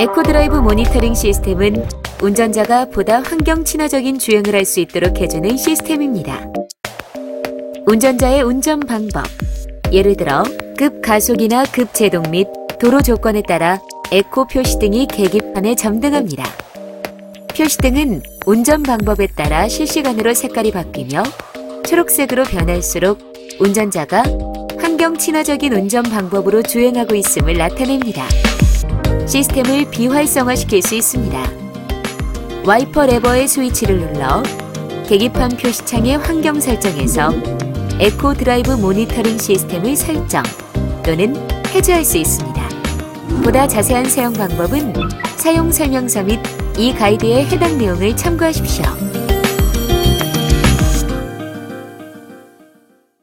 에코드라이브 모니터링 시스템은 운전자가 보다 환경 친화적인 주행을 할 수 있도록 해주는 시스템입니다. 운전자의 운전 방법, 예를 들어 급 가속이나 급 제동 및 도로 조건에 따라 에코 표시 등이 계기판에 점등합니다. 표시등은 운전 방법에 따라 실시간으로 색깔이 바뀌며 초록색으로 변할수록 운전자가 환경 친화적인 운전 방법으로 주행하고 있음을 나타냅니다. 시스템을 비활성화시킬 수 있습니다. 와이퍼 레버의 스위치를 눌러 계기판 표시창의 환경 설정에서 에코 드라이브 모니터링 시스템을 설정 또는 해제할 수 있습니다. 보다 자세한 사용 방법은 사용 설명서 및 이 가이드의 해당 내용을 참고하십시오.